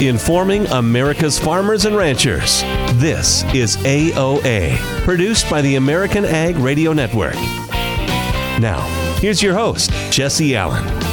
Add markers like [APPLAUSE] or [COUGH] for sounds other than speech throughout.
informing America's farmers and ranchers. This is AOA, produced by the American Ag Radio Network. Now, here's your host, Jesse Allen.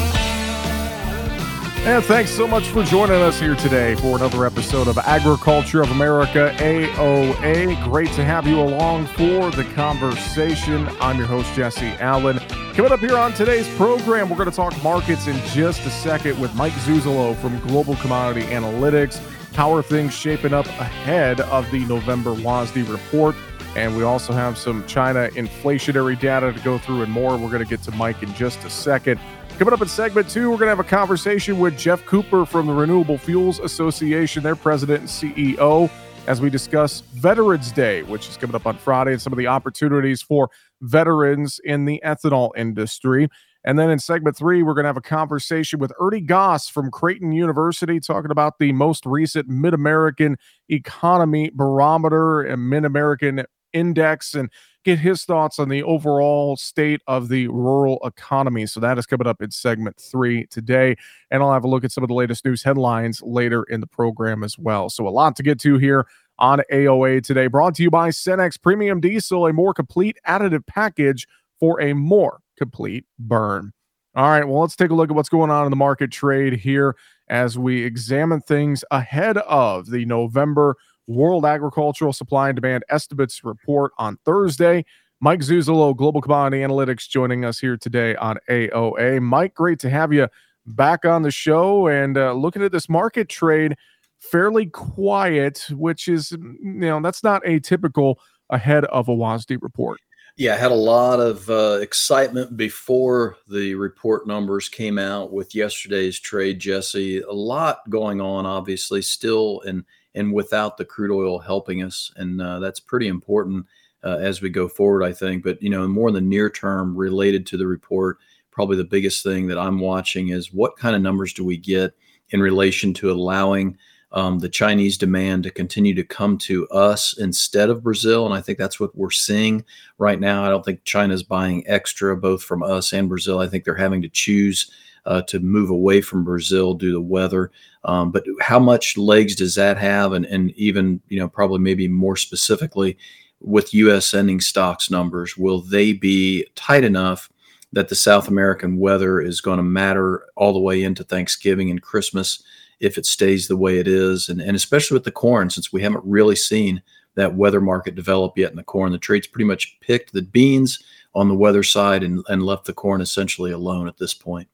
And thanks so much for joining us here today for another episode of Agriculture of America AOA. Great to have you along for the conversation. I'm your host, Jesse Allen. Coming up here on today's program, we're going to talk markets in just a second with Mike Zuzolo from Global Commodity Analytics. How are things shaping up ahead of the November WASDE report? And we also have some China inflationary data to go through and more. We're going to get to Mike in just a second. Coming up in segment two, we're going to have a conversation with Geoff Cooper from the Renewable Fuels Association, their president and CEO, as we discuss Veterans Day, which is coming up on Friday, and some of the opportunities for veterans in the ethanol industry. And then in segment three, we're going to have a conversation with Ernie Goss from Creighton University talking about the most recent Mid American Economy Barometer and Mid American Index and get his thoughts on the overall state of the rural economy. So that is coming up in segment three today. And I'll have a look at some of the latest news headlines later in the program as well. So a lot to get to here on AOA today. Brought to you by Cenex Premium Diesel, a more complete additive package for a more complete burn. All right, well, let's take a look at what's going on in the market trade here as we examine things ahead of the November World Agricultural Supply and Demand Estimates report on Thursday. Mike Zuzolo, Global Commodity Analytics, joining us here today on AOA. Mike, great to have you back on the show and uh, looking at this market trade fairly quiet, which is, you know, that's not atypical ahead of a WASDE report. Yeah, I had a lot of uh, excitement before the report numbers came out with yesterday's trade, Jesse. A lot going on, obviously, still, and and without the crude oil helping us, and uh, that's pretty important uh, as we go forward, I think. But you know, more in the near term, related to the report, probably the biggest thing that I'm watching is what kind of numbers do we get in relation to allowing um, the Chinese demand to continue to come to us instead of Brazil. And I think that's what we're seeing right now. I don't think China's buying extra both from us and Brazil. I think they're having to choose uh, to move away from Brazil due to weather. Um, but how much legs does that have? And, and even, you know, probably maybe more specifically with U.S. ending stocks numbers, will they be tight enough? That the South American weather is going to matter all the way into Thanksgiving and Christmas if it stays the way it is, and, and especially with the corn, since we haven't really seen that weather market develop yet in the corn. The trade's pretty much picked the beans on the weather side and, and left the corn essentially alone at this point.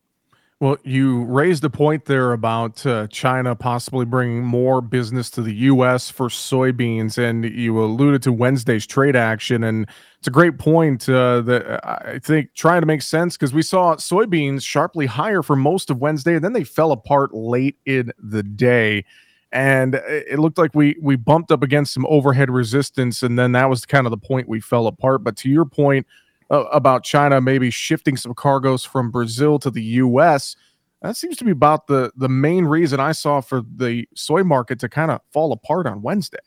Well, you raised a point there about uh, China possibly bringing more business to the U.S. for soybeans, and you alluded to Wednesday's trade action, and it's a great point uh, that I think trying to make sense because we saw soybeans sharply higher for most of Wednesday, and then they fell apart late in the day, and it looked like we we bumped up against some overhead resistance, and then that was kind of the point we fell apart. But to your point uh, about China maybe shifting some cargoes from Brazil to the U.S. That seems to be about the the main reason I saw for the soy market to kind of fall apart on Wednesday.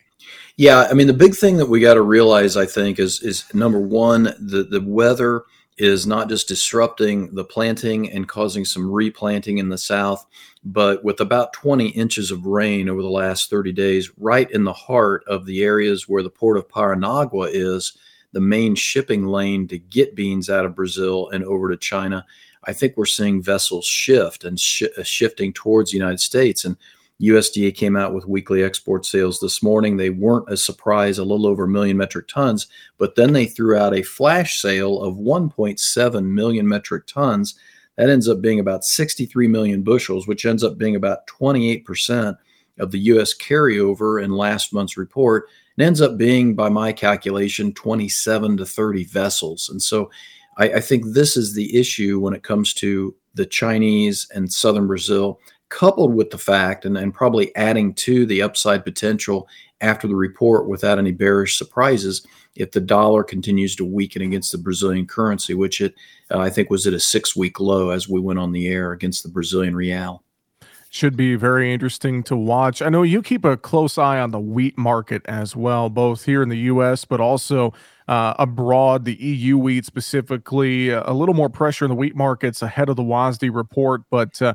Yeah, I mean the big thing that we got to realize, I think, is is number one the the weather is not just disrupting the planting and causing some replanting in the south, but with about 20 inches of rain over the last 30 days, right in the heart of the areas where the port of Paranagua is, the main shipping lane to get beans out of Brazil and over to China, I think we're seeing vessels shift and sh- uh, shifting towards the United States. And USDA came out with weekly export sales this morning. They weren't a surprise, a little over a million metric tons, but then they threw out a flash sale of 1.7 million metric tons. That ends up being about 63 million bushels, which ends up being about 28% of the U.S. carryover in last month's report and ends up being, by my calculation, 27 to 30 vessels. And so I, I think this is the issue when it comes to the Chinese and southern Brazil, coupled with the fact, and, and probably adding to the upside potential after the report without any bearish surprises if the dollar continues to weaken against the Brazilian currency, which it uh, I think was at a six week low as we went on the air against the Brazilian real should be very interesting to watch. I know you keep a close eye on the wheat market as well, both here in the U.S. but also uh, abroad. The EU wheat specifically, a little more pressure in the wheat markets ahead of the WASDE report. But uh,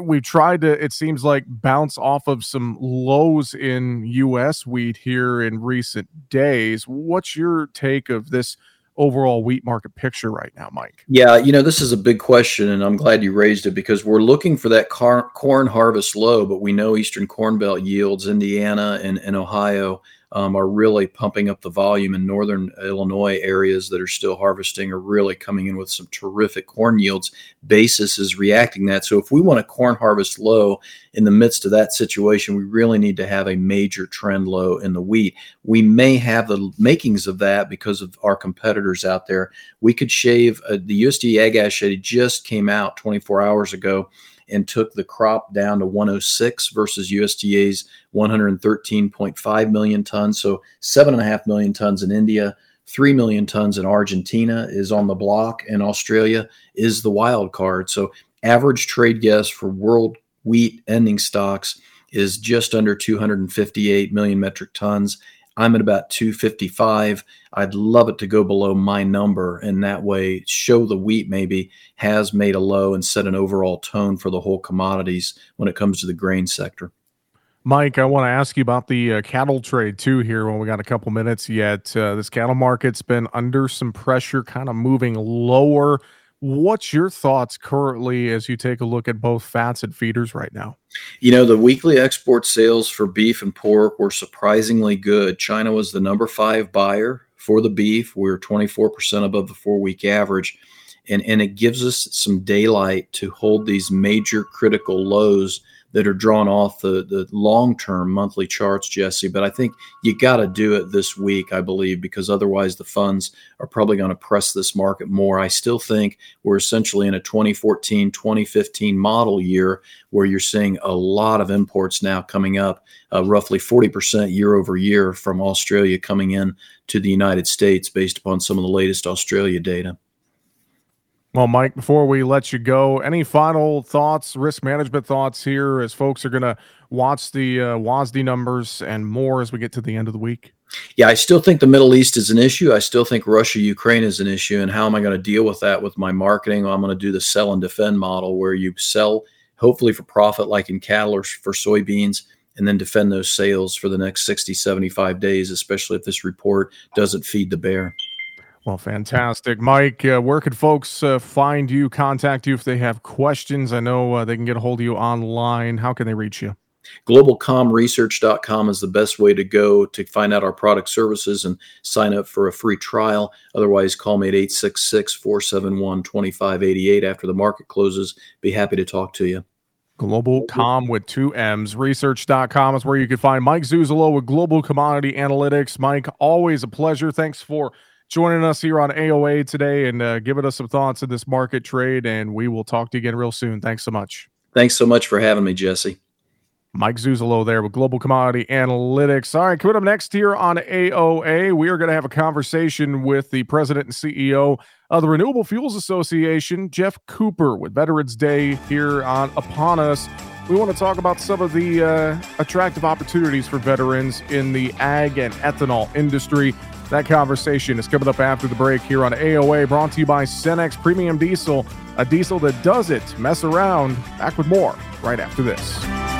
we've tried to it seems like bounce off of some lows in US wheat here in recent days. What's your take of this overall wheat market picture right now, Mike? Yeah, you know, this is a big question, and I'm glad you raised it because we're looking for that car- corn harvest low, but we know Eastern Corn Belt yields, Indiana and, and Ohio um, are really pumping up the volume in northern Illinois areas that are still harvesting are really coming in with some terrific corn yields. Basis is reacting that. So if we want a corn harvest low in the midst of that situation, we really need to have a major trend low in the wheat. We may have the makings of that because of our competitors out there. We could shave uh, the USDA Ag Attaché just came out 24 hours ago and took the crop down to 106 versus USDA's 113.5 million tons. So seven and a half million tons in India, three million tons in Argentina is on the block, and Australia is the wild card. So average trade guess for world wheat ending stocks is just under 258 million metric tons. I'm at about 255. I'd love it to go below my number and that way show the wheat maybe has made a low and set an overall tone for the whole commodities when it comes to the grain sector. Mike, I want to ask you about the uh, cattle trade too here when we got a couple minutes yet. Uh, this cattle market's been under some pressure, kind of moving lower. What's your thoughts currently as you take a look at both fats and feeders right now? You know, the weekly export sales for beef and pork were surprisingly good. China was the number five buyer for the beef. We are 24% above the four week average. And, and it gives us some daylight to hold these major critical lows that are drawn off the, the long term monthly charts, Jesse. But I think you got to do it this week, I believe, because otherwise the funds are probably going to press this market more. I still think we're essentially in a 2014, 2015 model year where you're seeing a lot of imports now coming up, uh, roughly 40% year over year from Australia coming in to the United States based upon some of the latest Australia data. Well, Mike, before we let you go, any final thoughts, risk management thoughts here as folks are going to watch the uh, WASDE numbers and more as we get to the end of the week? Yeah, I still think the Middle East is an issue. I still think Russia, Ukraine is an issue. And how am I going to deal with that with my marketing? Well, I'm going to do the sell and defend model where you sell, hopefully for profit, like in cattle or for soybeans, and then defend those sales for the next 60, 75 days, especially if this report doesn't feed the bear. Well, fantastic. Mike, uh, where could folks uh, find you, contact you if they have questions? I know uh, they can get a hold of you online. How can they reach you? globalcomresearch.com is the best way to go to find out our product services and sign up for a free trial. Otherwise, call me at 866 471 2588 after the market closes. Be happy to talk to you. Globalcom with two M's. Research.com is where you can find Mike Zuzolo with Global Commodity Analytics. Mike, always a pleasure. Thanks for joining us here on AOA today and uh, giving us some thoughts in this market trade. And we will talk to you again real soon. Thanks so much. Thanks so much for having me, Jesse. Mike Zuzolo there with Global Commodity Analytics. All right, coming up next here on AOA, we are going to have a conversation with the president and CEO of the Renewable Fuels Association, Geoff Cooper, with Veterans Day here on upon us. We want to talk about some of the uh, attractive opportunities for veterans in the ag and ethanol industry. That conversation is coming up after the break here on AOA, brought to you by Cenex Premium Diesel, a diesel that does it. Mess around. Back with more right after this.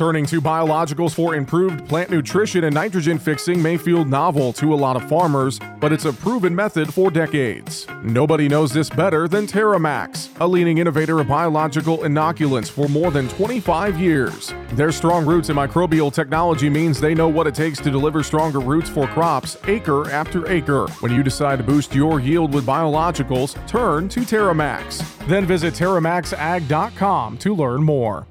Turning to biologicals for improved plant nutrition and nitrogen fixing may feel novel to a lot of farmers, but it's a proven method for decades. Nobody knows this better than Terramax, a leading innovator of biological inoculants for more than 25 years. Their strong roots in microbial technology means they know what it takes to deliver stronger roots for crops acre after acre. When you decide to boost your yield with biologicals, turn to Terramax. Then visit terramaxag.com to learn more.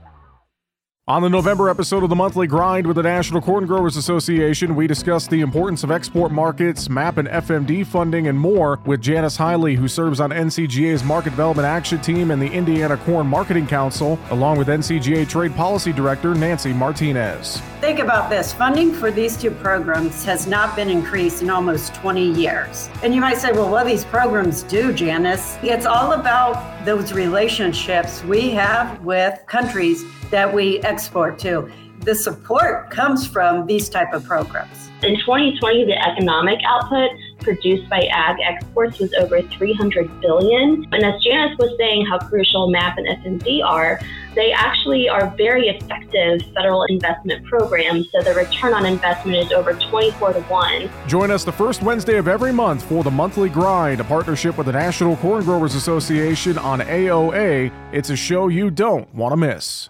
On the November episode of the Monthly Grind with the National Corn Growers Association, we discussed the importance of export markets, MAP and FMD funding, and more with Janice Hiley, who serves on NCGA's Market Development Action Team and the Indiana Corn Marketing Council, along with NCGA Trade Policy Director Nancy Martinez. Think about this funding for these two programs has not been increased in almost 20 years. And you might say, well, what do these programs do, Janice? It's all about those relationships we have with countries that we to. the support comes from these type of programs. In 2020, the economic output produced by ag exports was over 300 billion. And as Janice was saying, how crucial MAP and FMD are, they actually are very effective federal investment programs. So the return on investment is over 24 to 1. Join us the first Wednesday of every month for the Monthly Grind, a partnership with the National Corn Growers Association on AOA. It's a show you don't want to miss.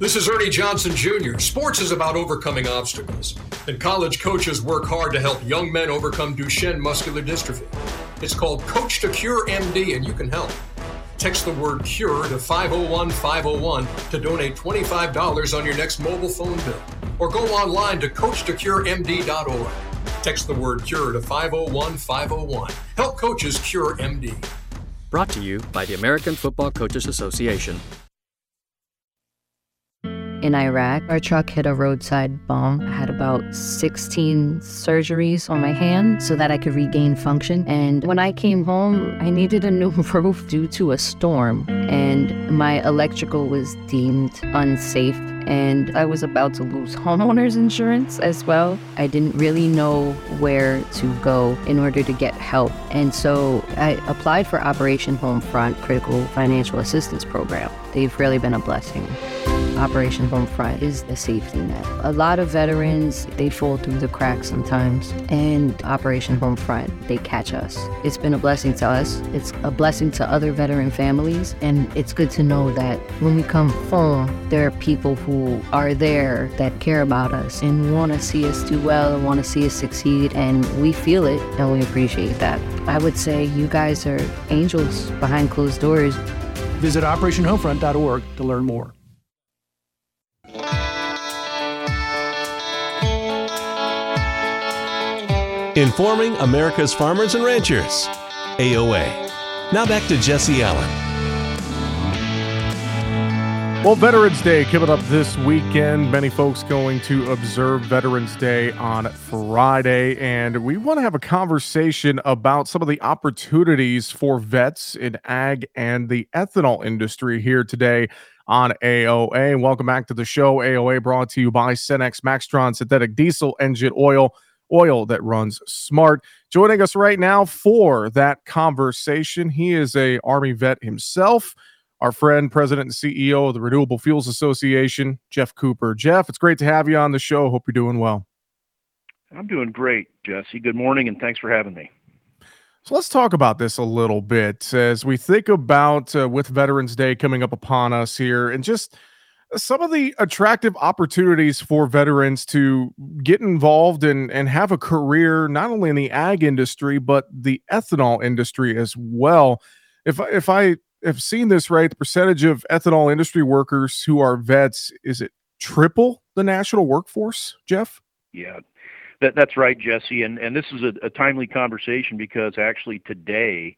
This is Ernie Johnson Jr. Sports is about overcoming obstacles, and college coaches work hard to help young men overcome Duchenne muscular dystrophy. It's called Coach to Cure MD, and you can help. Text the word CURE to 501 501 to donate $25 on your next mobile phone bill, or go online to CoachToCureMD.org. Text the word CURE to 501 501. Help coaches cure MD. Brought to you by the American Football Coaches Association in Iraq. Our truck hit a roadside bomb. I had about 16 surgeries on my hand so that I could regain function. And when I came home, I needed a new [LAUGHS] roof due to a storm, and my electrical was deemed unsafe. And I was about to lose [LAUGHS] homeowners insurance as well. I didn't really know where to go in order to get help. And so I applied for Operation Homefront Critical Financial Assistance Program. They've really been a blessing. Operation Homefront is the safety net. A lot of veterans, they fall through the cracks sometimes, and Operation Homefront, they catch us. It's been a blessing to us. It's a blessing to other veteran families, and it's good to know that when we come home, there are people who are there that care about us and want to see us do well and want to see us succeed, and we feel it and we appreciate that. I would say you guys are angels behind closed doors. Visit OperationHomefront.org to learn more. Informing America's farmers and ranchers. AOA. Now back to Jesse Allen. Well, Veterans Day coming up this weekend. Many folks going to observe Veterans Day on Friday, and we want to have a conversation about some of the opportunities for vets in ag and the ethanol industry here today on AOA. Welcome back to the show. AOA brought to you by Cenex Maxtron Synthetic Diesel Engine Oil oil that runs smart. Joining us right now for that conversation, he is a Army vet himself. Our friend, President and CEO of the Renewable Fuels Association, Geoff Cooper. Geoff, it's great to have you on the show. Hope you're doing well. I'm doing great, Jesse. Good morning, and thanks for having me. So let's talk about this a little bit as we think about uh, with Veterans Day coming up upon us here and just some of the attractive opportunities for veterans to get involved and, and have a career not only in the ag industry but the ethanol industry as well. If if I have seen this right, the percentage of ethanol industry workers who are vets is it triple the national workforce, Geoff? Yeah, that, that's right, Jesse. And and this is a, a timely conversation because actually today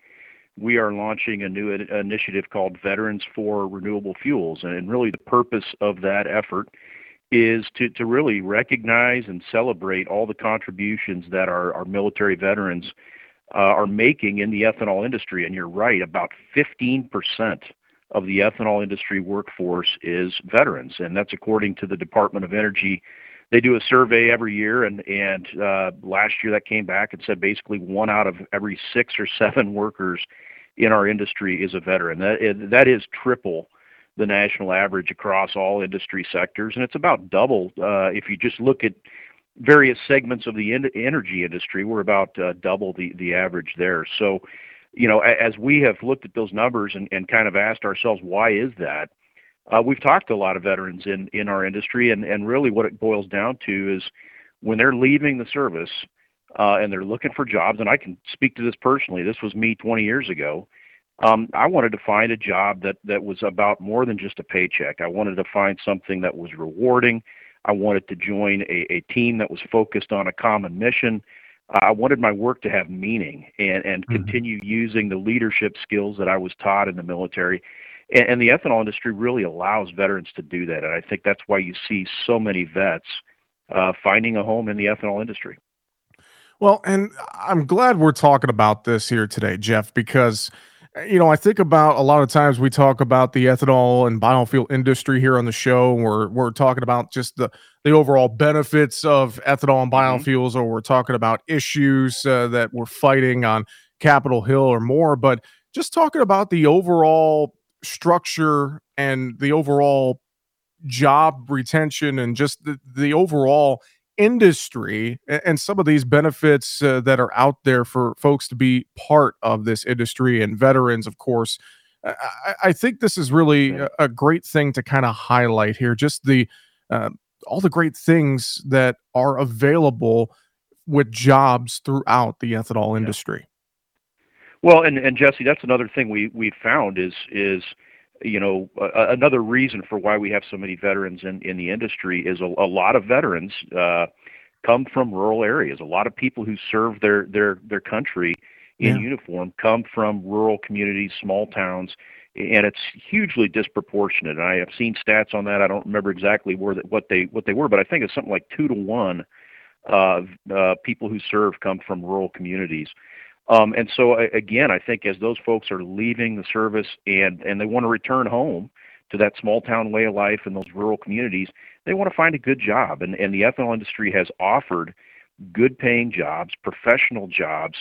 we are launching a new initiative called Veterans for Renewable Fuels. And really, the purpose of that effort is to, to really recognize and celebrate all the contributions that our, our military veterans are making in the ethanol industry. And you're right, about 15% of the ethanol industry workforce is veterans, and that's according to the Department of Energy. They do a survey every year, and and uh, last year that came back and said basically one out of every six or seven workers in our industry is a veteran. That that is triple the national average across all industry sectors, and it's about double uh, if you just look at various segments of the energy industry. We're about uh, double the the average there. So, you know, as we have looked at those numbers and, and kind of asked ourselves, why is that? Uh, we've talked to a lot of veterans in in our industry, and and really what it boils down to is when they're leaving the service, uh, and they're looking for jobs, and I can speak to this personally. This was me 20 years ago. Um, I wanted to find a job that that was about more than just a paycheck. I wanted to find something that was rewarding. I wanted to join a, a team that was focused on a common mission. Uh, I wanted my work to have meaning and, and mm-hmm. continue using the leadership skills that I was taught in the military. And, and the ethanol industry really allows veterans to do that. And I think that's why you see so many vets uh, finding a home in the ethanol industry. Well, and I'm glad we're talking about this here today, Geoff, because you know, I think about a lot of times we talk about the ethanol and biofuel industry here on the show. We're we're talking about just the the overall benefits of ethanol and mm-hmm. biofuels, mm-hmm. or we're talking about issues uh, that we're fighting on Capitol Hill or more. But just talking about the overall structure and the overall job retention and just the, the overall industry and some of these benefits uh, that are out there for folks to be part of this industry and veterans, of course. I, I think this is really a, a great thing to kind of highlight here. Just the uh, all the great things that are available with jobs throughout the ethanol industry. Well, and, and Jesse, that's another thing we we found is is you know uh, another reason for why we have so many veterans in in the industry is a, a lot of veterans uh, come from rural areas. A lot of people who serve their their their country in yeah. uniform come from rural communities, small towns, and it's hugely disproportionate. And I have seen stats on that. I don't remember exactly where that, what they what they were, but I think it's something like two to one. Uh, uh, people who serve come from rural communities. Um, and so again, I think as those folks are leaving the service and and they want to return home to that small town way of life in those rural communities, they want to find a good job. And and the ethanol industry has offered good paying jobs, professional jobs,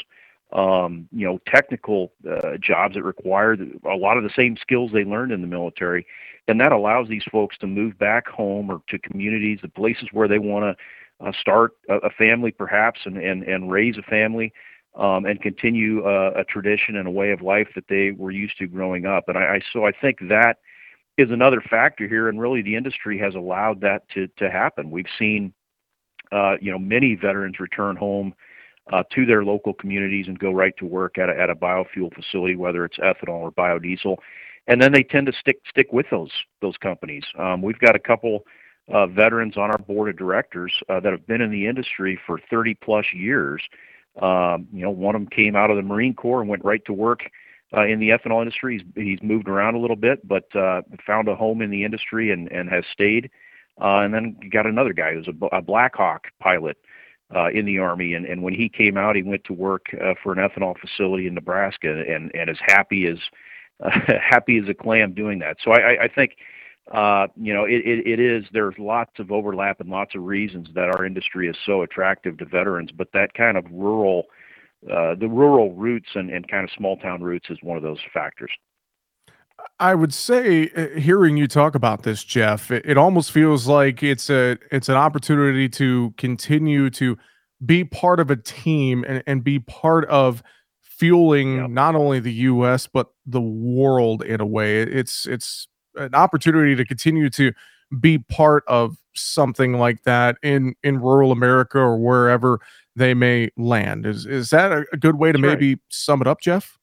um, you know, technical uh, jobs that require a lot of the same skills they learned in the military, and that allows these folks to move back home or to communities, the places where they want to uh, start a, a family perhaps and and and raise a family um, and continue uh, a tradition and a way of life that they were used to growing up. And I, I so I think that is another factor here, and really the industry has allowed that to to happen. We've seen, uh, you know, many veterans return home. Uh, to their local communities and go right to work at a, at a biofuel facility, whether it's ethanol or biodiesel, and then they tend to stick stick with those those companies. Um, we've got a couple uh, veterans on our board of directors uh, that have been in the industry for 30 plus years, um, you know, one of them came out of the Marine Corps and went right to work uh, in the ethanol industry. He's, he's moved around a little bit, but uh, found a home in the industry and, and has stayed. Uh, and then got another guy who's a, a Black Hawk pilot uh, in the Army. And, and when he came out, he went to work uh, for an ethanol facility in Nebraska and, and as happy as uh, [LAUGHS] happy as a clam doing that. So I, I think uh, you know, it, it, it is, there's lots of overlap and lots of reasons that our industry is so attractive to veterans, but that kind of rural, uh, the rural roots and, and kind of small town roots is one of those factors. I would say, uh, hearing you talk about this, Geoff, it, it, almost feels like it's a it's an opportunity to continue to be part of a team and, and be part of fueling yep. not only the U.S. but the world in a way. It's it's an opportunity to continue to be part of something like that in in rural America or wherever they may land. Is is that a, good way to that's maybe right. sum it up, Geoff?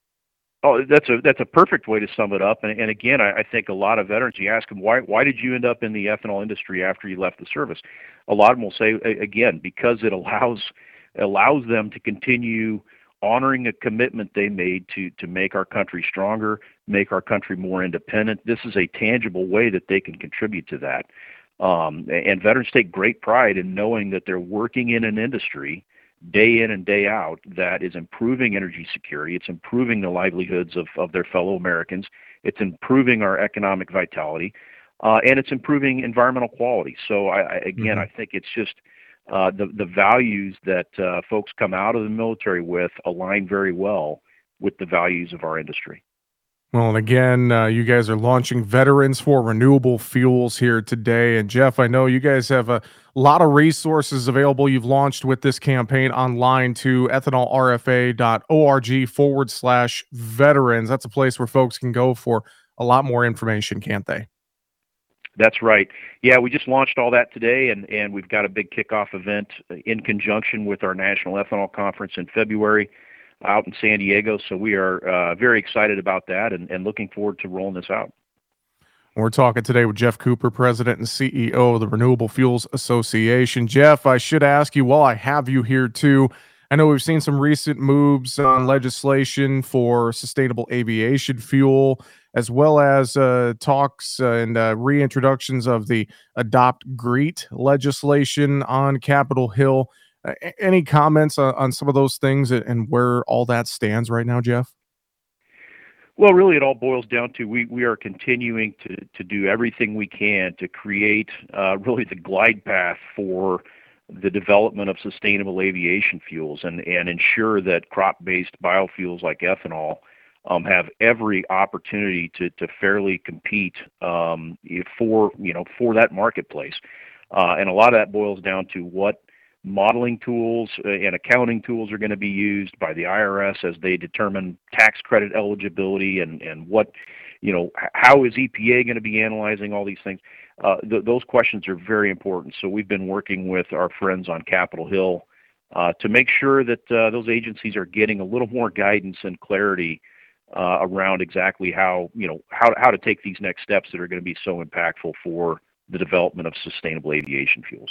Oh, that's a that's a perfect way to sum it up. And, and again, I, I think a lot of veterans, you ask them why why did you end up in the ethanol industry after you left the service? A lot of them will say again because it allows allows them to continue honoring a commitment they made to to make our country stronger, make our country more independent. This is a tangible way that they can contribute to that. Um, and veterans take great pride in knowing that they're working in an industry day in and day out that is improving energy security. It's improving the livelihoods of, of their fellow Americans. It's improving our economic vitality. Uh, and it's improving environmental quality. So, I, I again, mm-hmm. I think it's just uh, the the values that uh, folks come out of the military with align very well with the values of our industry. Well, and again, uh, you guys are launching Veterans for Renewable Fuels here today. And Geoff, I know you guys have a lot of resources available. You've launched with this campaign online to ethanolrfa.org forward slash veterans. That's a place where folks can go for a lot more information, can't they? That's right. Yeah, we just launched all that today, and, and we've got a big kickoff event in conjunction with our National Ethanol Conference in February out in San Diego. So we are uh, very excited about that and, and looking forward to rolling this out. We're talking today with Geoff Cooper, President and CEO of the Renewable Fuels Association. Geoff, I should ask you while I have you here too. I know we've seen some recent moves on legislation for sustainable aviation fuel as well as uh, talks and uh, reintroductions of the Adopt GREET legislation on Capitol Hill. Uh, any comments on, on, some of those things and where all that stands right now, Geoff? Well, really, it all boils down to we, we are continuing to, to do everything we can to create uh, really the glide path for the development of sustainable aviation fuels and, and ensure that crop based biofuels like ethanol um, have every opportunity to, to fairly compete um, for you know for that marketplace. Uh, and a lot of that boils down to what modeling tools uh, and accounting tools are going to be used by the IRS as they determine tax credit eligibility and, and what, you know, how is EPA going to be analyzing all these things? Uh, th- those questions are very important. So we've been working with our friends on Capitol Hill uh, to make sure that uh, those agencies are getting a little more guidance and clarity uh, around exactly how you know how how to take these next steps that are going to be so impactful for the development of sustainable aviation fuels.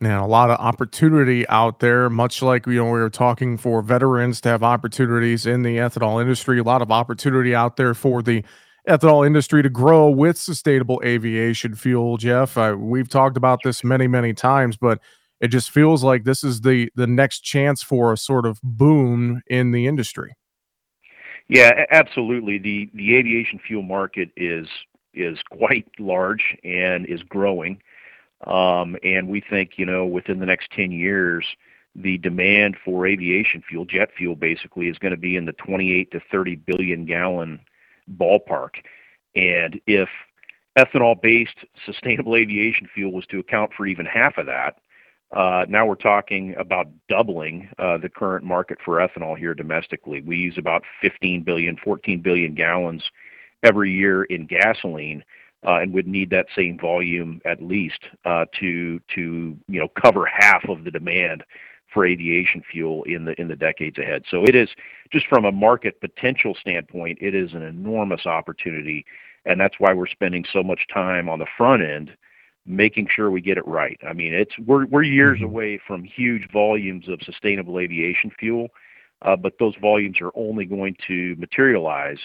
And a lot of opportunity out there, much like you know we were talking for veterans to have opportunities in the ethanol industry. A lot of opportunity out there for the ethanol industry to grow with sustainable aviation fuel. Geoff, uh, we've talked about this many, many times, but it just feels like this is the the next chance for a sort of boom in the industry. Yeah, absolutely. The the aviation fuel market is is quite [LAUGHS] large and is growing. Um, and we think, you know, within the next 10 years, the demand for aviation fuel, jet fuel basically, is going to be in the 28 to 30 billion gallon ballpark. And if ethanol based sustainable aviation fuel was to account for even half of that, uh, now we're talking about doubling uh, the current market for ethanol here domestically. We use about 15 billion, 14 billion gallons every year in gasoline and would need that same volume at least uh, to to you know cover half of the demand for aviation fuel in the in the decades ahead. So it is just from a market potential standpoint, it is an enormous opportunity, and that's why we're spending so much time on the front end making sure we get it right. I mean, it's we're we're years mm-hmm. away from huge volumes of sustainable aviation fuel, uh, but those volumes are only going to materialize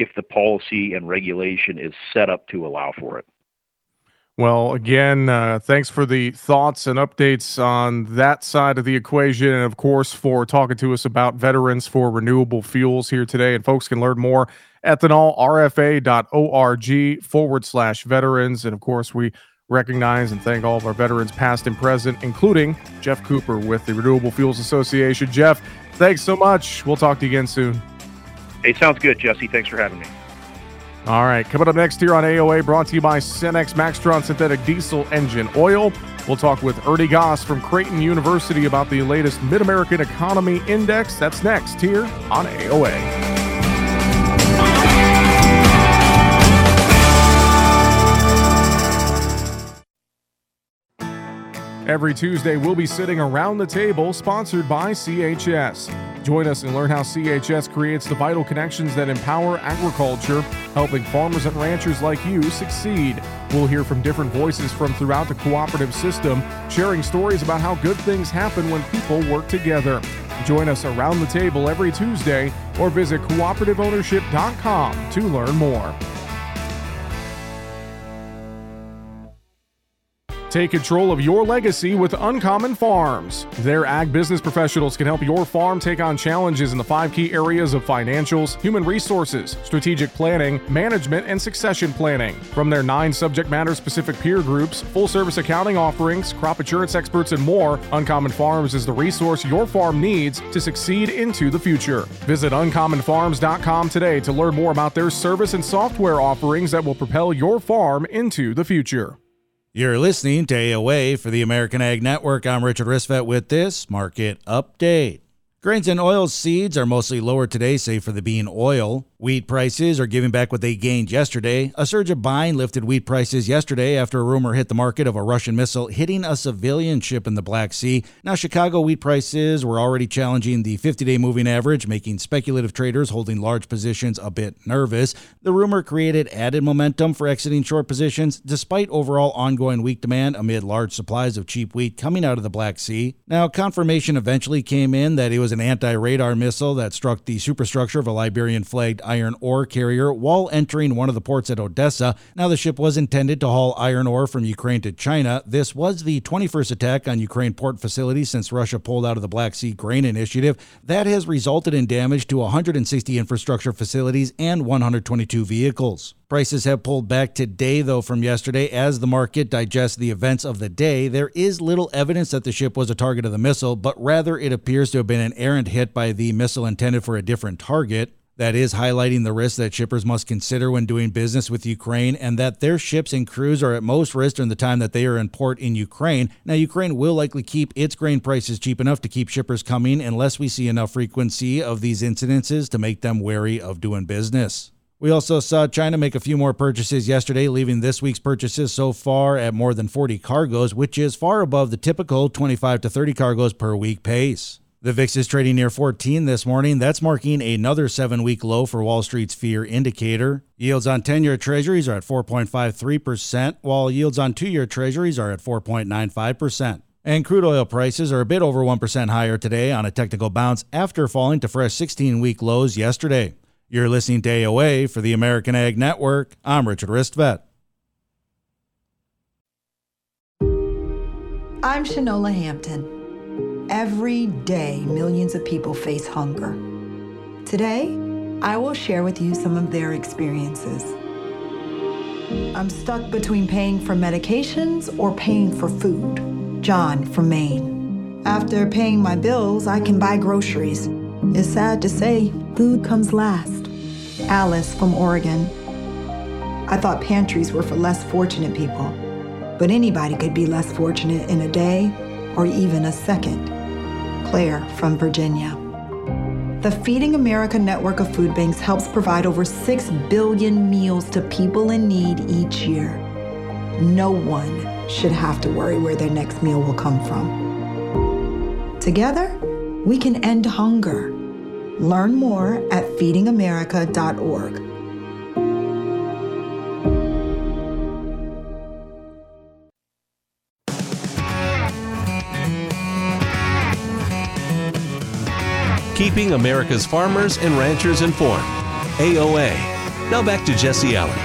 if the policy and regulation is set up to allow for it. Well, again, uh, thanks for the thoughts and updates on that side of the equation. And of course, for talking to us about veterans for renewable fuels here today. And folks can learn more ethanolrfa.org forward slash veterans. And of course, we recognize and thank all of our veterans, past and present, including Geoff Cooper with the Renewable Fuels Association. Geoff, thanks so much. We'll talk to you again soon. Hey, sounds good, Jesse. Thanks for having me. All right, coming up next here on AOA, brought to you by Cenex Maxtron Synthetic Diesel Engine Oil. We'll talk with Ernie Goss from Creighton University about the latest Mid American Economy Index. That's next here on AOA. Every Tuesday, we'll be sitting around the table, sponsored by CHS. Join us and learn how CHS creates the vital connections that empower agriculture, helping farmers and ranchers like you succeed. We'll hear from different voices from throughout the cooperative system, sharing stories about how good things happen when people work together. Join us around the table every Tuesday or visit cooperativeownership.com to learn more. Take control of your legacy with Uncommon Farms. Their ag business professionals can help your farm take on challenges in the five key areas of financials, human resources, strategic planning, management, and succession planning. From their nine subject matter specific peer groups, full service accounting offerings, crop insurance experts, and more, Uncommon Farms is the resource your farm needs to succeed into the future. Visit uncommonfarms.com today to learn more about their service and software offerings that will propel your farm into the future. You're listening to AOA for the American Ag Network. I'm Richard Risvet with this market update. Grains and oil seeds are mostly lower today, save for the bean oil. Wheat prices are giving back what they gained yesterday. A surge of buying lifted wheat prices yesterday after a rumor hit the market of a Russian missile hitting a civilian ship in the Black Sea. Now, Chicago wheat prices were already challenging the 50 day moving average, making speculative traders holding large positions a bit nervous. The rumor created added momentum for exiting short positions, despite overall ongoing weak demand amid large supplies of cheap wheat coming out of the Black Sea. Now, confirmation eventually came in that it was was an anti radar missile that struck the superstructure of a Liberian flagged iron ore carrier while entering one of the ports at Odessa. Now, the ship was intended to haul iron ore from Ukraine to China. This was the 21st attack on Ukraine port facilities since Russia pulled out of the Black Sea Grain Initiative. That has resulted in damage to 160 infrastructure facilities and 122 vehicles. Prices have pulled back today, though, from yesterday as the market digests the events of the day. There is little evidence that the ship was a target of the missile, but rather it appears to have been an errant hit by the missile intended for a different target. That is highlighting the risks that shippers must consider when doing business with Ukraine and that their ships and crews are at most risk during the time that they are in port in Ukraine. Now, Ukraine will likely keep its grain prices cheap enough to keep shippers coming unless we see enough frequency of these incidences to make them wary of doing business. We also saw China make a few more purchases yesterday, leaving this week's purchases so far at more than 40 cargoes, which is far above the typical 25 to 30 cargoes per week pace. The VIX is trading near 14 this morning. That's marking another seven week low for Wall Street's fear indicator. Yields on 10 year treasuries are at 4.53%, while yields on two year treasuries are at 4.95%. And crude oil prices are a bit over 1% higher today on a technical bounce after falling to fresh 16 week lows yesterday. You're listening to AOA for the American Ag Network. I'm Richard Ristvet. I'm Shanola Hampton. Every day, millions of people face hunger. Today, I will share with you some of their experiences. I'm stuck between paying for medications or paying for food. John from Maine. After paying my bills, I can buy groceries. It's sad to say, food comes last. Alice from Oregon. I thought pantries were for less fortunate people, but anybody could be less fortunate in a day or even a second. Claire from Virginia. The Feeding America network of food banks helps provide over 6 billion meals to people in need each year. No one should have to worry where their next meal will come from. Together, we can end hunger Learn more at feedingamerica.org. Keeping America's farmers and ranchers informed. AOA. Now back to Jesse Allen.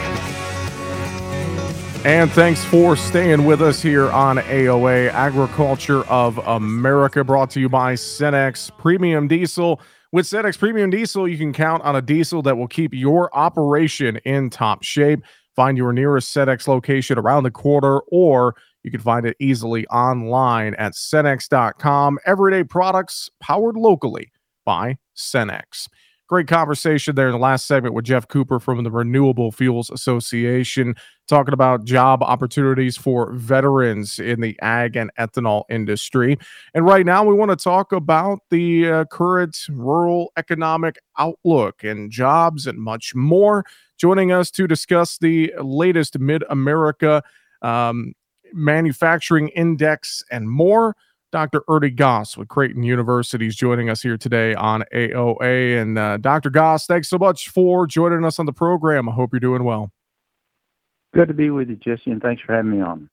And thanks for staying with us here on AOA Agriculture of America, brought to you by Cenex Premium Diesel. With Cenex Premium Diesel, you can count on a diesel that will keep your operation in top shape. Find your nearest Cenex location around the quarter, or you can find it easily online at Cenex.com. Everyday products powered locally by Cenex. Great conversation there in the last segment with Geoff Cooper from the Renewable Fuels Association, talking about job opportunities for veterans in the ag and ethanol industry. And right now, we want to talk about the uh, current rural economic outlook and jobs and much more. Joining us to discuss the latest Mid America um, manufacturing index and more Dr. Ernie Goss with Creighton University is joining us here today on AOA. And uh, Dr. Goss, thanks so much for joining us on the program. I hope you're doing well. Good to be with you, Jesse, and thanks for having me on.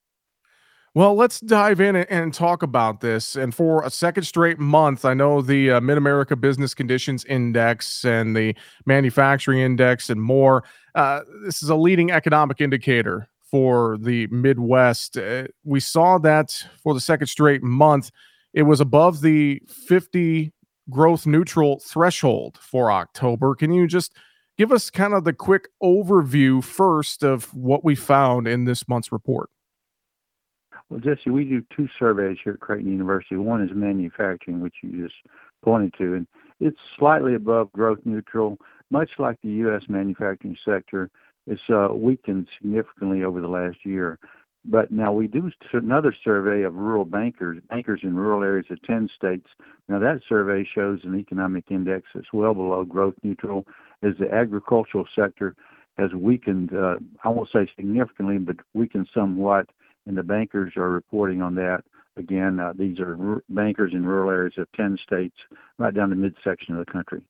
Well, let's dive in and talk about this. And for a second straight month, I know the uh, Mid America Business Conditions Index and the Manufacturing Index and more. Uh, this is a leading economic indicator for the Midwest. Uh, we saw that for the second straight month. It was above the 50 growth neutral threshold for October. Can you just give us kind of the quick overview first of what we found in this month's report? Well, Jesse, we do two surveys here at Creighton University. One is manufacturing, which you just pointed to, and it's slightly above growth neutral, much like the U.S. manufacturing sector it's uh, weakened significantly over the last year. But now we do another survey of rural bankers, bankers in rural areas of 10 states. Now that survey shows an economic index that's well below growth neutral as the agricultural sector has weakened, uh, I won't say significantly, but weakened somewhat. And the bankers are reporting on that. Again, uh, these are r- bankers in rural areas of 10 states, right down the midsection of the country.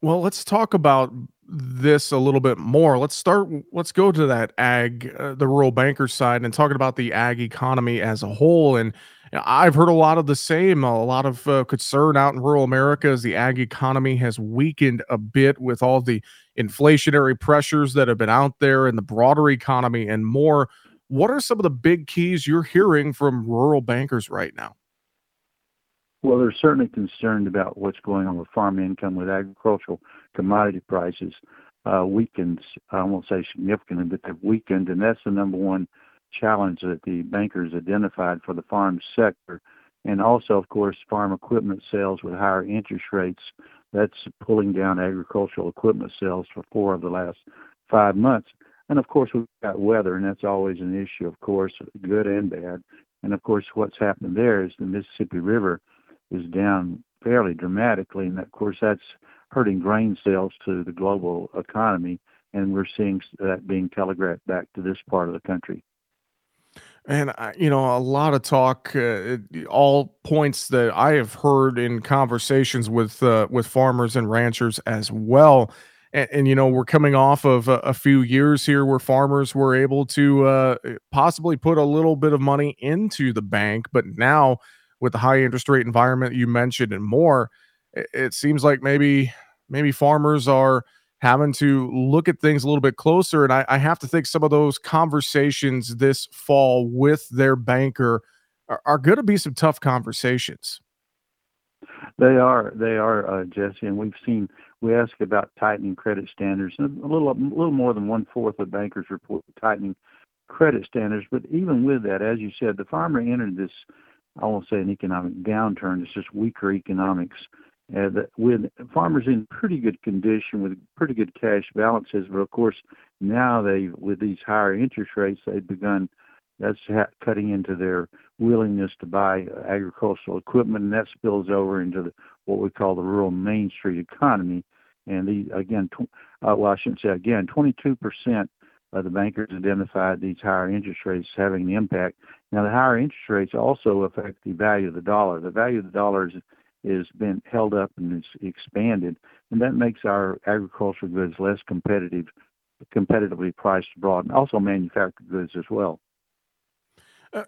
Well, let's talk about this a little bit more. Let's start. Let's go to that ag, uh, the rural banker side, and talking about the ag economy as a whole. And I've heard a lot of the same, a lot of uh, concern out in rural America as the ag economy has weakened a bit with all the inflationary pressures that have been out there in the broader economy and more. What are some of the big keys you're hearing from rural bankers right now? Well, they're certainly concerned about what's going on with farm income, with agricultural commodity prices uh, weakened. I won't say significantly, but they've weakened, and that's the number one challenge that the bankers identified for the farm sector. And also, of course, farm equipment sales with higher interest rates. That's pulling down agricultural equipment sales for four of the last five months. And of course, we've got weather, and that's always an issue, of course, good and bad. And of course, what's happened there is the Mississippi River is down fairly dramatically, and of course, that's hurting grain sales to the global economy. And we're seeing that being telegraphed back to this part of the country. And you know, a lot of talk, uh, all points that I have heard in conversations with uh, with farmers and ranchers as well. And, and, you know, we're coming off of a, a, few years here where farmers were able to uh, possibly put a little bit of money into the bank, but now with the high interest rate environment you mentioned and more, it, seems like maybe maybe farmers are having to look at things a little bit closer. And I, I have to think some of those conversations this fall with their banker are, are going to be some tough conversations. They are, they are, uh, Jesse, and we've seen. We ask about tightening credit standards, and a little, a little more than one fourth of bankers report tightening credit standards. But even with that, as you said, the farmer entered this, I won't say an economic downturn. It's just weaker economics uh, with farmers in pretty good condition with pretty good cash balances. But of course, now they with these higher interest rates, they've begun that's ha- cutting into their willingness to buy agricultural equipment, and that spills over into the, what we call the rural Main Street economy. And the again, tw- uh, well, I shouldn't say again, 22 percent of the bankers identified these higher interest rates having an impact. Now, the higher interest rates also affect the value of the dollar. The value of the dollar is is been held up and is expanded, and that makes our agricultural goods less competitive, competitively priced abroad, and also manufactured goods as well. Uh,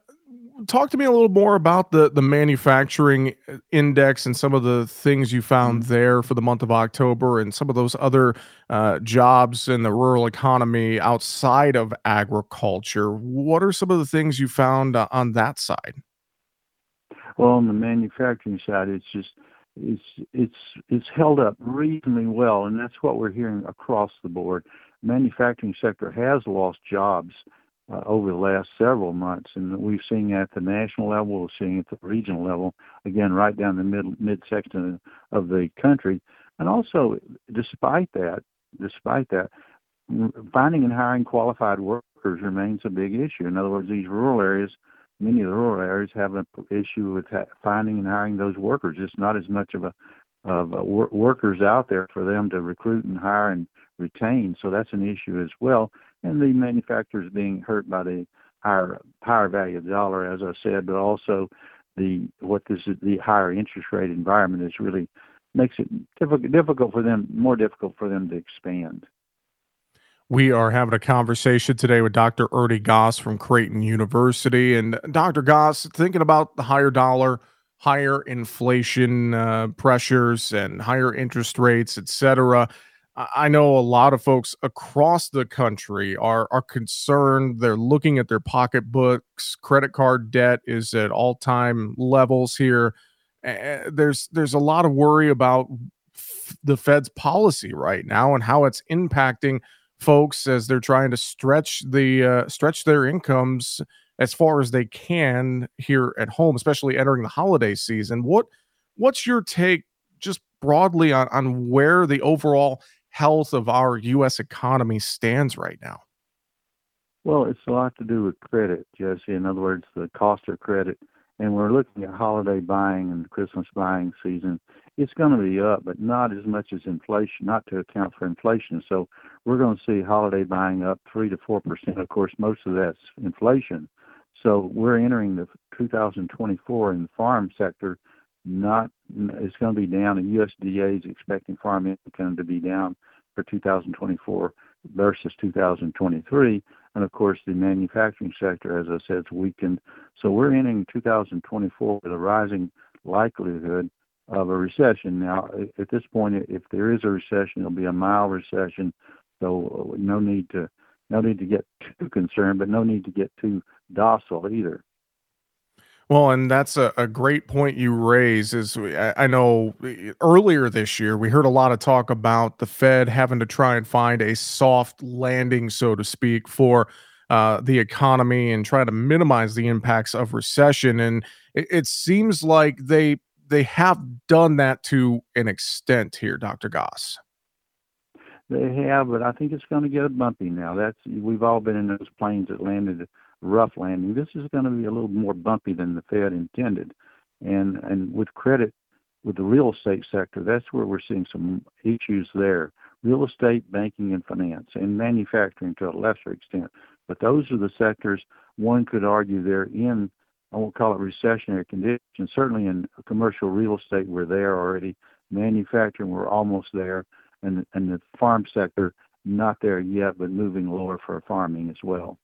talk to me a little more about the the manufacturing index and some of the things you found mm-hmm. there for the month of October, and some of those other uh, jobs in the rural economy outside of agriculture. What are some of the things you found uh, on that side? Well, on the manufacturing side, it's just it's it's it's held up reasonably well, and that's what we're hearing across the board. Manufacturing sector has lost jobs uh, over the last several months, and we've seen at the national level, we're seeing at the regional level, again right down the mid mid section of the country, and also despite that, despite that, finding and hiring qualified workers remains a big issue. In other words, these rural areas many of the rural areas have an issue with finding and hiring those workers. It's not as much of a of a wor- workers out there for them to recruit and hire and retain. So that's an issue as well. And the manufacturers being hurt by the higher higher value of the dollar, as I said, but also the what this the higher interest rate environment is really makes it difficult difficult for them more difficult for them to expand. We are having a conversation today with Dr. Ernie Goss from Creighton University. And Dr. Goss, thinking about the higher dollar, higher inflation uh, pressures, and higher interest rates, et cetera. I know a lot of folks across the country are are concerned. They're looking at their pocketbooks. Credit card debt is at all time levels here. There's there's a lot of worry about the Fed's policy right now and how it's impacting folks as they're trying to stretch the uh, stretch their incomes as far as they can here at home, especially entering the holiday season. What what's your take just broadly on, on where the overall health of our US economy stands right now? Well, it's a lot to do with credit, Jesse. In other words, the cost of credit. And we're looking at holiday buying and Christmas buying season it's going to be up, but not as much as inflation, not to account for inflation. So we're going to see holiday buying up three to four percent. Of course, most of that's inflation. So we're entering the 2024 in the farm sector. Not it's going to be down, and USDA is expecting farm income to be down for 2024 versus 2023. And of course, the manufacturing sector, as I said, is weakened. So we're entering 2024 with a rising likelihood of a recession. Now, at this point, if there is a recession, it'll be a mild recession. So uh, no need to no need to get too concerned, but no need to get too docile either. Well, and that's a, a great point you raise. Is I, I know earlier this year we heard a lot of talk about the Fed having to try and find a soft landing, so to speak, for uh, the economy and try to minimize the impacts of recession. And it, it seems like they they have done that to an extent here, Dr. Goss. They have, but I think it's going to get bumpy now. That's we've all been in those planes that landed rough landing. This is going to be a little more bumpy than the Fed intended, and and with credit, with the real estate sector, that's where we're seeing some issues there. Real estate, banking, and finance, and manufacturing to a lesser extent. But those are the sectors one could argue they're in. I won't call it recessionary conditions. Certainly in commercial real estate, we're there already. Manufacturing, we're almost there, and and the farm sector, not there yet, but moving lower for farming as well.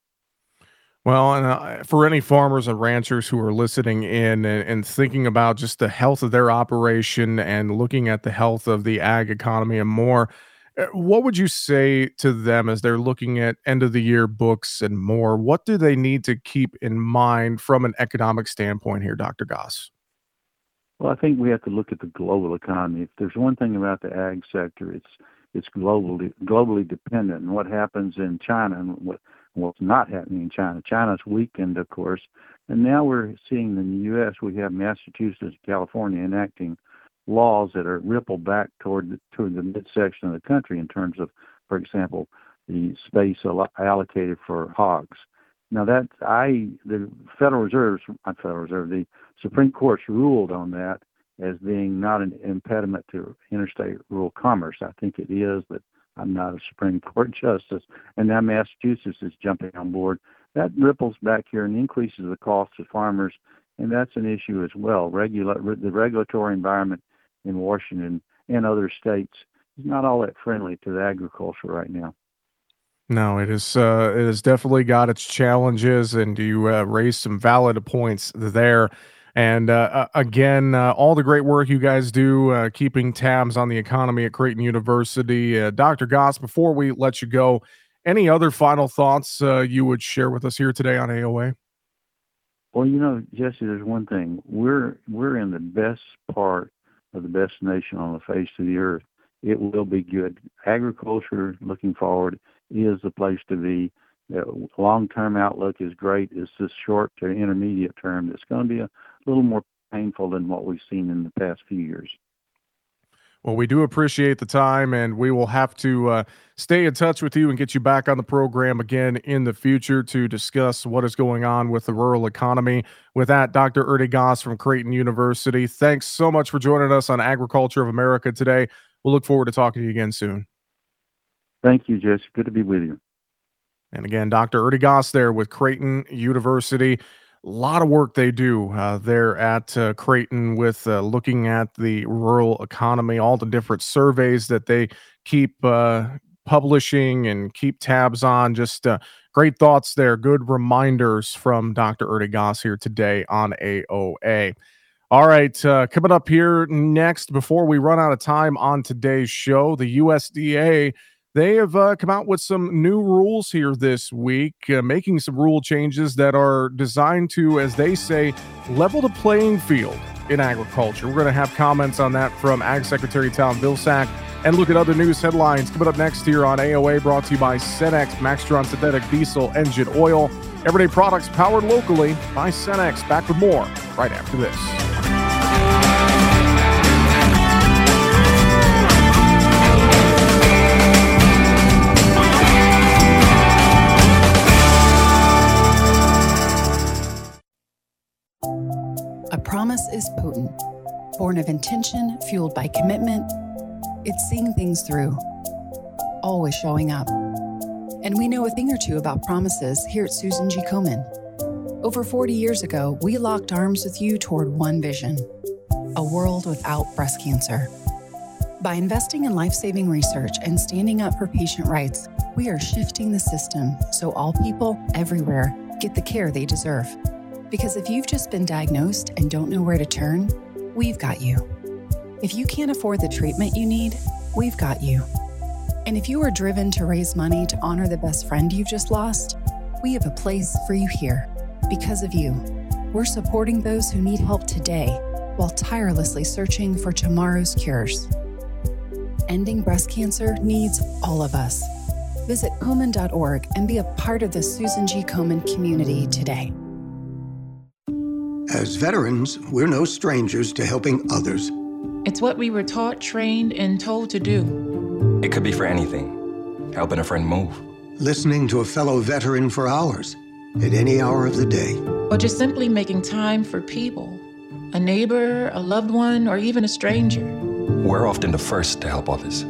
Well, and uh, for any farmers and ranchers who are listening in and, and, thinking about just the health of their operation and looking at the health of the ag economy and more, Uh, what would you say to them as they're looking at end of the year books and more? What do they need to keep in mind from an economic standpoint here, Dr. Goss? Well, I think we have to look at the global economy. If there's one thing about the ag sector, it's it's globally globally dependent, and what happens in China and what what's not happening in China. China's weakened, of course, and now we're seeing in the U.S. we have Massachusetts California enacting laws that are ripple back toward the, toward the midsection of the country in terms of, for example, the space allocated for hogs. Now that I the Federal Reserve, not Federal Reserve, the Supreme Court's ruled on that as being not an impediment to interstate rural commerce. I think it is, but I'm not a Supreme Court [LAUGHS] justice, and now Massachusetts is jumping on board. That ripples back here and increases the cost to farmers, and that's an issue as well. Regula- the regulatory environment in Washington and other states is not all that friendly to the agriculture right now. No, it is. Uh, it has definitely got its challenges, and you uh, raised some valid points there. And uh, again, uh, all the great work you guys do, uh, keeping tabs on the economy at Creighton University. Uh, Dr. Goss, before we let you go, any other final thoughts uh, you would share with us here today on AOA? Well, you know, Jesse, there's one thing. We're we're in the best part of the best nation on the face of the earth. It will be good. Agriculture, looking forward, is the place to be. The long-term outlook is great. It's this short to intermediate term that's going to be a little more painful than what we've seen in the past few years. Well, we do appreciate the time, and we will have to uh, stay in touch with you and get you back on the program again in the future to discuss what is going on with the rural economy. With that, Dr. Ernie Goss from Creighton University, thanks so much for joining us on Agriculture of America today. We'll look forward to talking to you again soon. Thank you, Jesse. Good to be with you. And again, Dr. Ernie Goss there with Creighton University a lot of work they do uh, there at uh, Creighton with uh, looking at the rural economy, all the different surveys that they keep uh, publishing and keep tabs on. Just uh, great thoughts there. Good reminders from Dr. Ernie Goss here today on AOA. All right, uh, coming up here next, before we run out of time on today's show, the USDA they have uh, come out with some new rules here this week, uh, making some rule changes that are designed to, as they say, level the playing field in agriculture. We're going to have comments on that from Ag Secretary Tom Vilsack and look at other news headlines coming up next here on AOA, brought to you by Cenex Maxtron Synthetic Diesel Engine Oil. Everyday products powered locally by Cenex. Back with more right after this. Born of intention, fueled by commitment. It's seeing things through, always showing up. And we know a thing or two about promises here at Susan G. Komen. Over 40 years ago, we locked arms with you toward one vision a world without breast cancer. By investing in life saving research and standing up for patient rights, we are shifting the system so all people everywhere get the care they deserve. Because if you've just been diagnosed and don't know where to turn, we've got you. If you can't afford the treatment you need, we've got you. And if you are driven to raise money to honor the best friend you've just lost, we have a place for you here. Because of you, we're supporting those who need help today while tirelessly searching for tomorrow's cures. Ending breast cancer needs all of us. Visit Komen.org and be a part of the Susan G. Komen community today. As veterans, we're no strangers to helping others. It's what we were taught, trained, and told to do. It could be for anything helping a friend move, listening to a fellow veteran for hours, at any hour of the day, or just simply making time for people a neighbor, a loved one, or even a stranger. We're often the first to help others.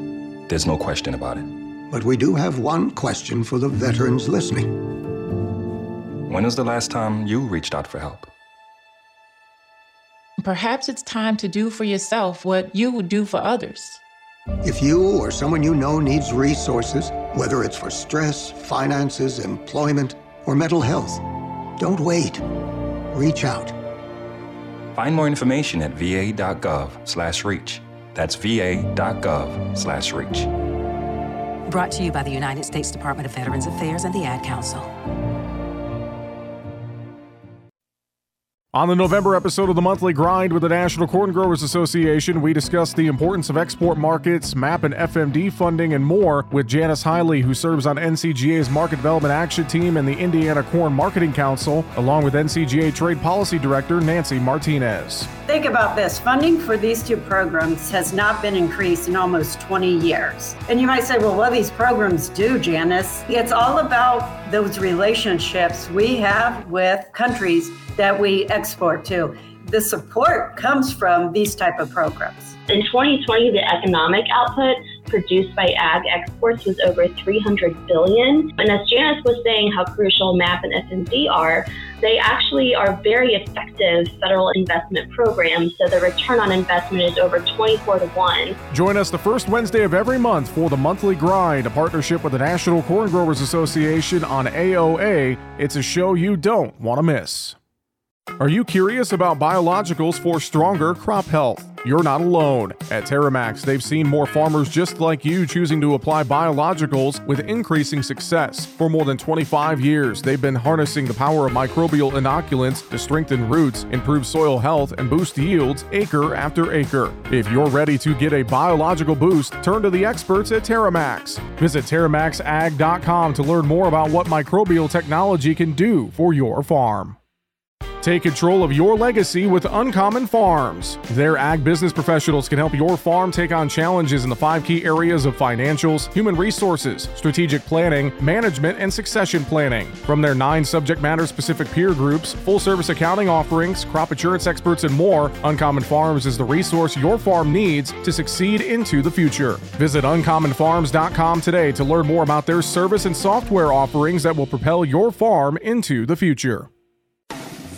There's no question about it. But we do have one question for the veterans listening. When was the last time you reached out for help? Perhaps it's time to do for yourself what you would do for others. If you or someone you know needs resources, whether it's for stress, finances, employment, or mental health, don't wait. Reach out. Find more information at va.gov/reach. That's va.gov/reach. Brought to you by the United States Department of Veterans Affairs and the Ad Council. On the November episode of the Monthly Grind with the National Corn Growers Association, we discussed the importance of export markets, MAP and FMD funding, and more with Janice Hiley, who serves on NCGA's Market Development Action Team and the Indiana Corn Marketing Council, along with NCGA Trade Policy Director Nancy Martinez. Think about this funding for these two programs has not been increased in almost 20 years. And you might say, well, what these programs do, Janice? It's all about those relationships we have with countries that we export to. The support comes from these type of programs. In 2020, the economic output produced by ag exports was over 300 billion. And as Janice was saying, how crucial MAP and FMD are, they actually are very effective federal investment programs. So the return on investment is over 24 to 1. Join us the first Wednesday of every month for the Monthly Grind, a partnership with the National Corn Growers Association on AOA. It's a show you don't want to miss. Are you curious about biologicals for stronger crop health? You're not alone. At Terramax, they've seen more farmers just like you choosing to apply biologicals with increasing success. For more than 25 years, they've been harnessing the power of microbial inoculants to strengthen roots, improve soil health, and boost yields acre after acre. If you're ready to get a biological boost, turn to the experts at Terramax. Visit TerramaxAg.com to learn more about what microbial technology can do for your farm. Take control of your legacy with Uncommon Farms. Their ag business professionals can help your farm take on challenges in the five key areas of financials, human resources, strategic planning, management, and succession planning. From their nine subject matter specific peer groups, full service accounting offerings, crop insurance experts, and more, Uncommon Farms is the resource your farm needs to succeed into the future. Visit uncommonfarms.com today to learn more about their service and software offerings that will propel your farm into the future.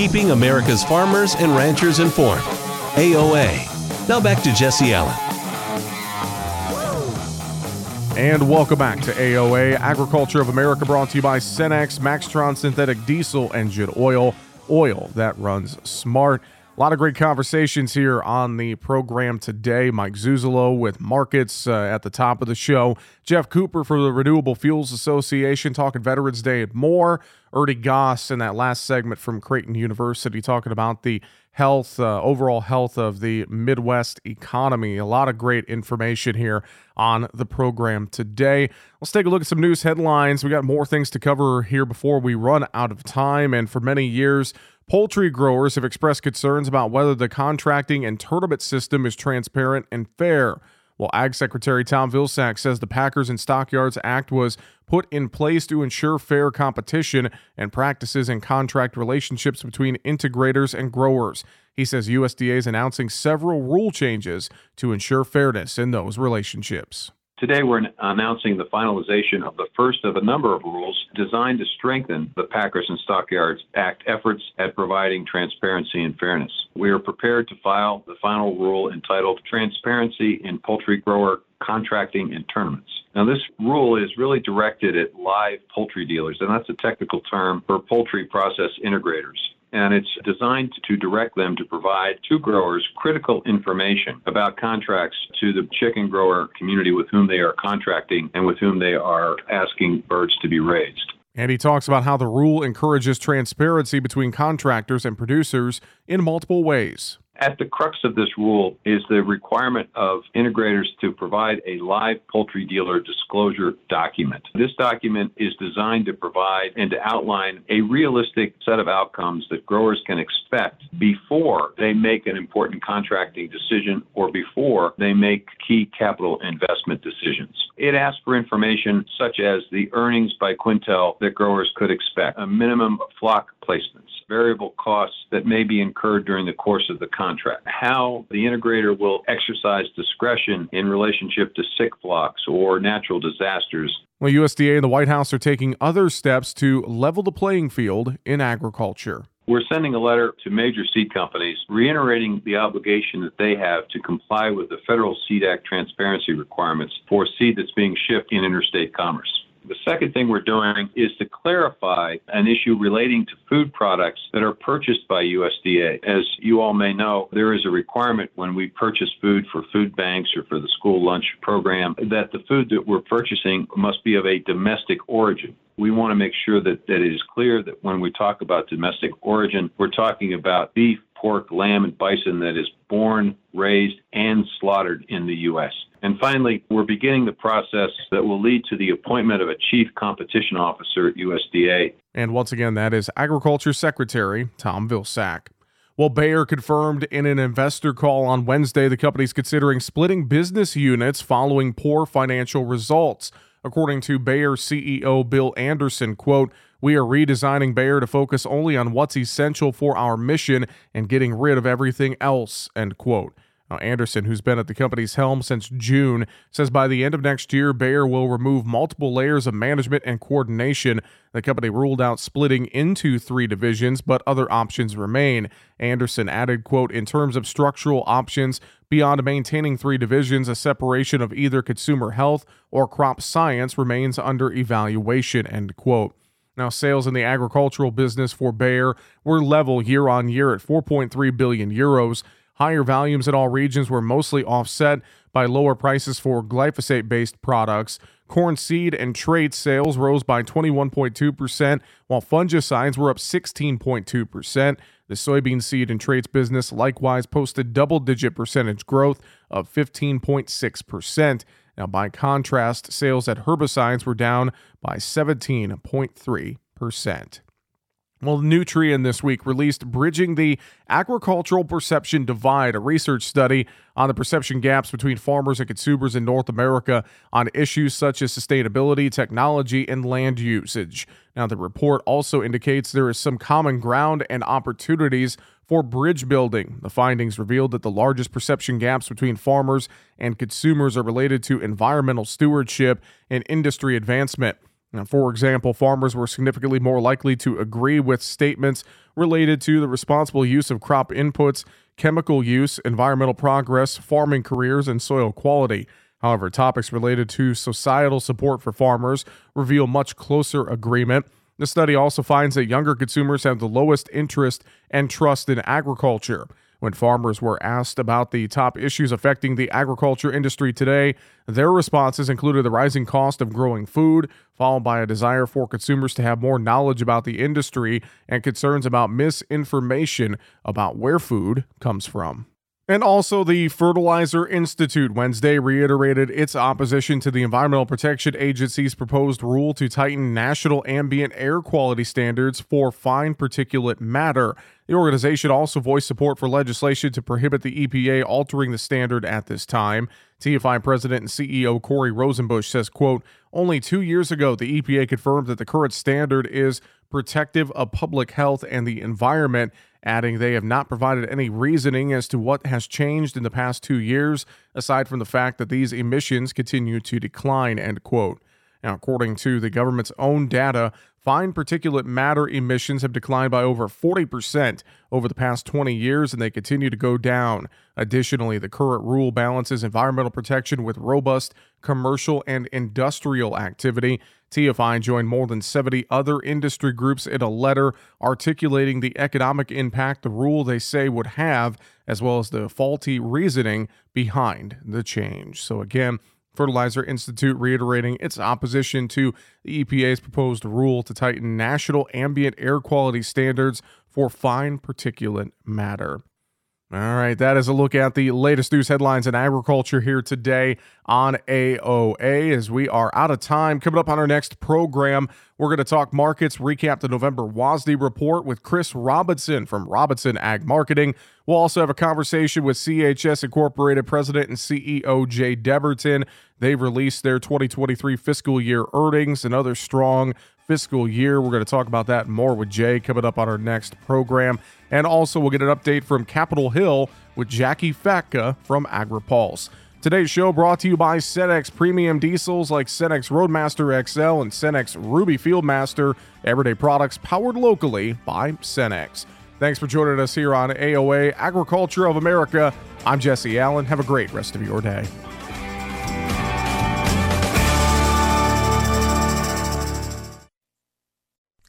Keeping America's farmers and ranchers informed. AOA. Now back to Jesse Allen. And welcome back to AOA Agriculture of America, brought to you by Cenex Maxtron Synthetic Diesel Engine Oil, oil that runs smart. A lot of great conversations here on the program today. Mike Zuzolo with markets uh, at the top of the show. Geoff Cooper for the Renewable Fuels Association talking Veterans Day and more. Ernie Goss in that last segment from Creighton University talking about the health, uh, overall health of the Midwest economy. A lot of great information here on the program today. Let's take a look at some news headlines. We got more things to cover here before we run out of time. And for many years, Poultry growers have expressed concerns about whether the contracting and tournament system is transparent and fair. While Ag Secretary Tom Vilsack says the Packers and Stockyards Act was put in place to ensure fair competition and practices and contract relationships between integrators and growers. He says USDA is announcing several rule changes to ensure fairness in those relationships. Today, we're announcing the finalization of the first of a number of rules designed to strengthen the Packers and Stockyards Act efforts at providing transparency and fairness. We are prepared to file the final rule entitled Transparency in Poultry Grower Contracting and Tournaments. Now, this rule is really directed at live poultry dealers, and that's a technical term for poultry process integrators and it's designed to direct them to provide to growers critical information about contracts to the chicken grower community with whom they are contracting and with whom they are asking birds to be raised. And he talks about how the rule encourages transparency between contractors and producers in multiple ways. At the crux of this rule is the requirement of integrators to provide a live poultry dealer disclosure document. This document is designed to provide and to outline a realistic set of outcomes that growers can expect before they make an important contracting decision or before they make key capital investment decisions. It asks for information such as the earnings by quintile that growers could expect, a minimum flock placements, variable costs that may be incurred during the course of the contract, how the integrator will exercise discretion in relationship to sick flocks or natural disasters. Well, USDA and the White House are taking other steps to level the playing field in agriculture. We're sending a letter to major seed companies reiterating the obligation that they have to comply with the Federal Seed Act transparency requirements for seed that's being shipped in interstate commerce. The second thing we're doing is to clarify an issue relating to food products that are purchased by USDA. As you all may know, there is a requirement when we purchase food for food banks or for the school lunch program that the food that we're purchasing must be of a domestic origin we want to make sure that, that it is clear that when we talk about domestic origin, we're talking about beef, pork, lamb, and bison that is born, raised, and slaughtered in the U.S. And finally, we're beginning the process that will lead to the appointment of a chief competition officer at USDA. And once again, that is Agriculture Secretary Tom Vilsack. Well, Bayer confirmed in an investor call on Wednesday the company's considering splitting business units following poor financial results. According to Bayer CEO Bill Anderson, quote, we are redesigning Bayer to focus only on what's essential for our mission and getting rid of everything else, end quote. Now, Anderson, who's been at the company's helm since June, says by the end of next year, Bayer will remove multiple layers of management and coordination. The company ruled out splitting into three divisions, but other options remain. Anderson added, quote, in terms of structural options, beyond maintaining three divisions, a separation of either consumer health or crop science remains under evaluation, end quote. Now, sales in the agricultural business for Bayer were level year on year at 4.3 billion euros. Higher volumes in all regions were mostly offset by lower prices for glyphosate based products. Corn seed and trait sales rose by 21.2%, while fungicides were up 16.2%. The soybean seed and traits business likewise posted double digit percentage growth of 15.6%. Now, by contrast, sales at herbicides were down by 17.3%. Well, Nutrien this week released Bridging the Agricultural Perception Divide, a research study on the perception gaps between farmers and consumers in North America on issues such as sustainability, technology, and land usage. Now, the report also indicates there is some common ground and opportunities for bridge building. The findings revealed that the largest perception gaps between farmers and consumers are related to environmental stewardship and industry advancement. Now, for example, farmers were significantly more likely to agree with statements related to the responsible use of crop inputs, chemical use, environmental progress, farming careers, and soil quality. However, topics related to societal support for farmers reveal much closer agreement. The study also finds that younger consumers have the lowest interest and trust in agriculture. When farmers were asked about the top issues affecting the agriculture industry today, their responses included the rising cost of growing food, followed by a desire for consumers to have more knowledge about the industry and concerns about misinformation about where food comes from. And also, the Fertilizer Institute Wednesday reiterated its opposition to the Environmental Protection Agency's proposed rule to tighten national ambient air quality standards for fine particulate matter. The organization also voiced support for legislation to prohibit the EPA altering the standard at this time. TFI President and CEO Corey Rosenbusch says, quote, only two years ago, the EPA confirmed that the current standard is protective of public health and the environment adding they have not provided any reasoning as to what has changed in the past two years, aside from the fact that these emissions continue to decline, end quote. Now, according to the government's own data, fine particulate matter emissions have declined by over 40% over the past 20 years, and they continue to go down. Additionally, the current rule balances environmental protection with robust commercial and industrial activity. TFI joined more than 70 other industry groups in a letter articulating the economic impact the rule they say would have, as well as the faulty reasoning behind the change. So, again, Fertilizer Institute reiterating its opposition to the EPA's proposed rule to tighten national ambient air quality standards for fine particulate matter. All right, that is a look at the latest news headlines in agriculture here today on AOA. As we are out of time, coming up on our next program, we're going to talk markets, recap the November WASDE report with Chris Robinson from Robinson Ag Marketing. We'll also have a conversation with CHS Incorporated President and CEO Jay Debertin. They've released their 2023 fiscal year earnings, another strong fiscal year. We're going to talk about that more with Jay coming up on our next program. And also, we'll get an update from Capitol Hill with Jacqui Fatka from AgriPulse. Today's show brought to you by Cenex Premium Diesels like Cenex Roadmaster XL and Cenex Ruby Fieldmaster, everyday products powered locally by Cenex. Thanks for joining us here on AOA Agriculture of America. I'm Jesse Allen. Have a great rest of your day.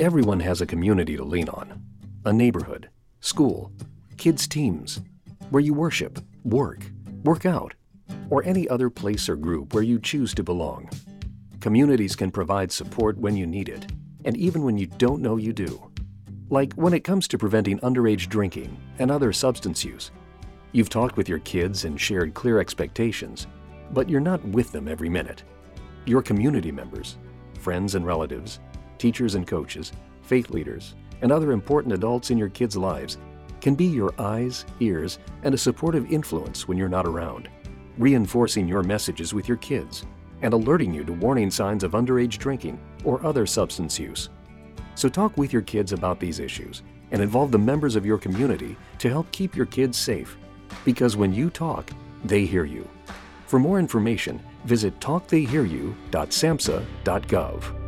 Everyone has a community to lean on a neighborhood, school, kids' teams, where you worship, work, work out, or any other place or group where you choose to belong. Communities can provide support when you need it, and even when you don't know you do. Like when it comes to preventing underage drinking and other substance use. You've talked with your kids and shared clear expectations, but you're not with them every minute. Your community members, friends and relatives, teachers and coaches, faith leaders, and other important adults in your kids' lives can be your eyes, ears, and a supportive influence when you're not around, reinforcing your messages with your kids and alerting you to warning signs of underage drinking or other substance use. So talk with your kids about these issues and involve the members of your community to help keep your kids safe. Because when you talk, they hear you. For more information, visit talktheyhearyou.samhsa.gov.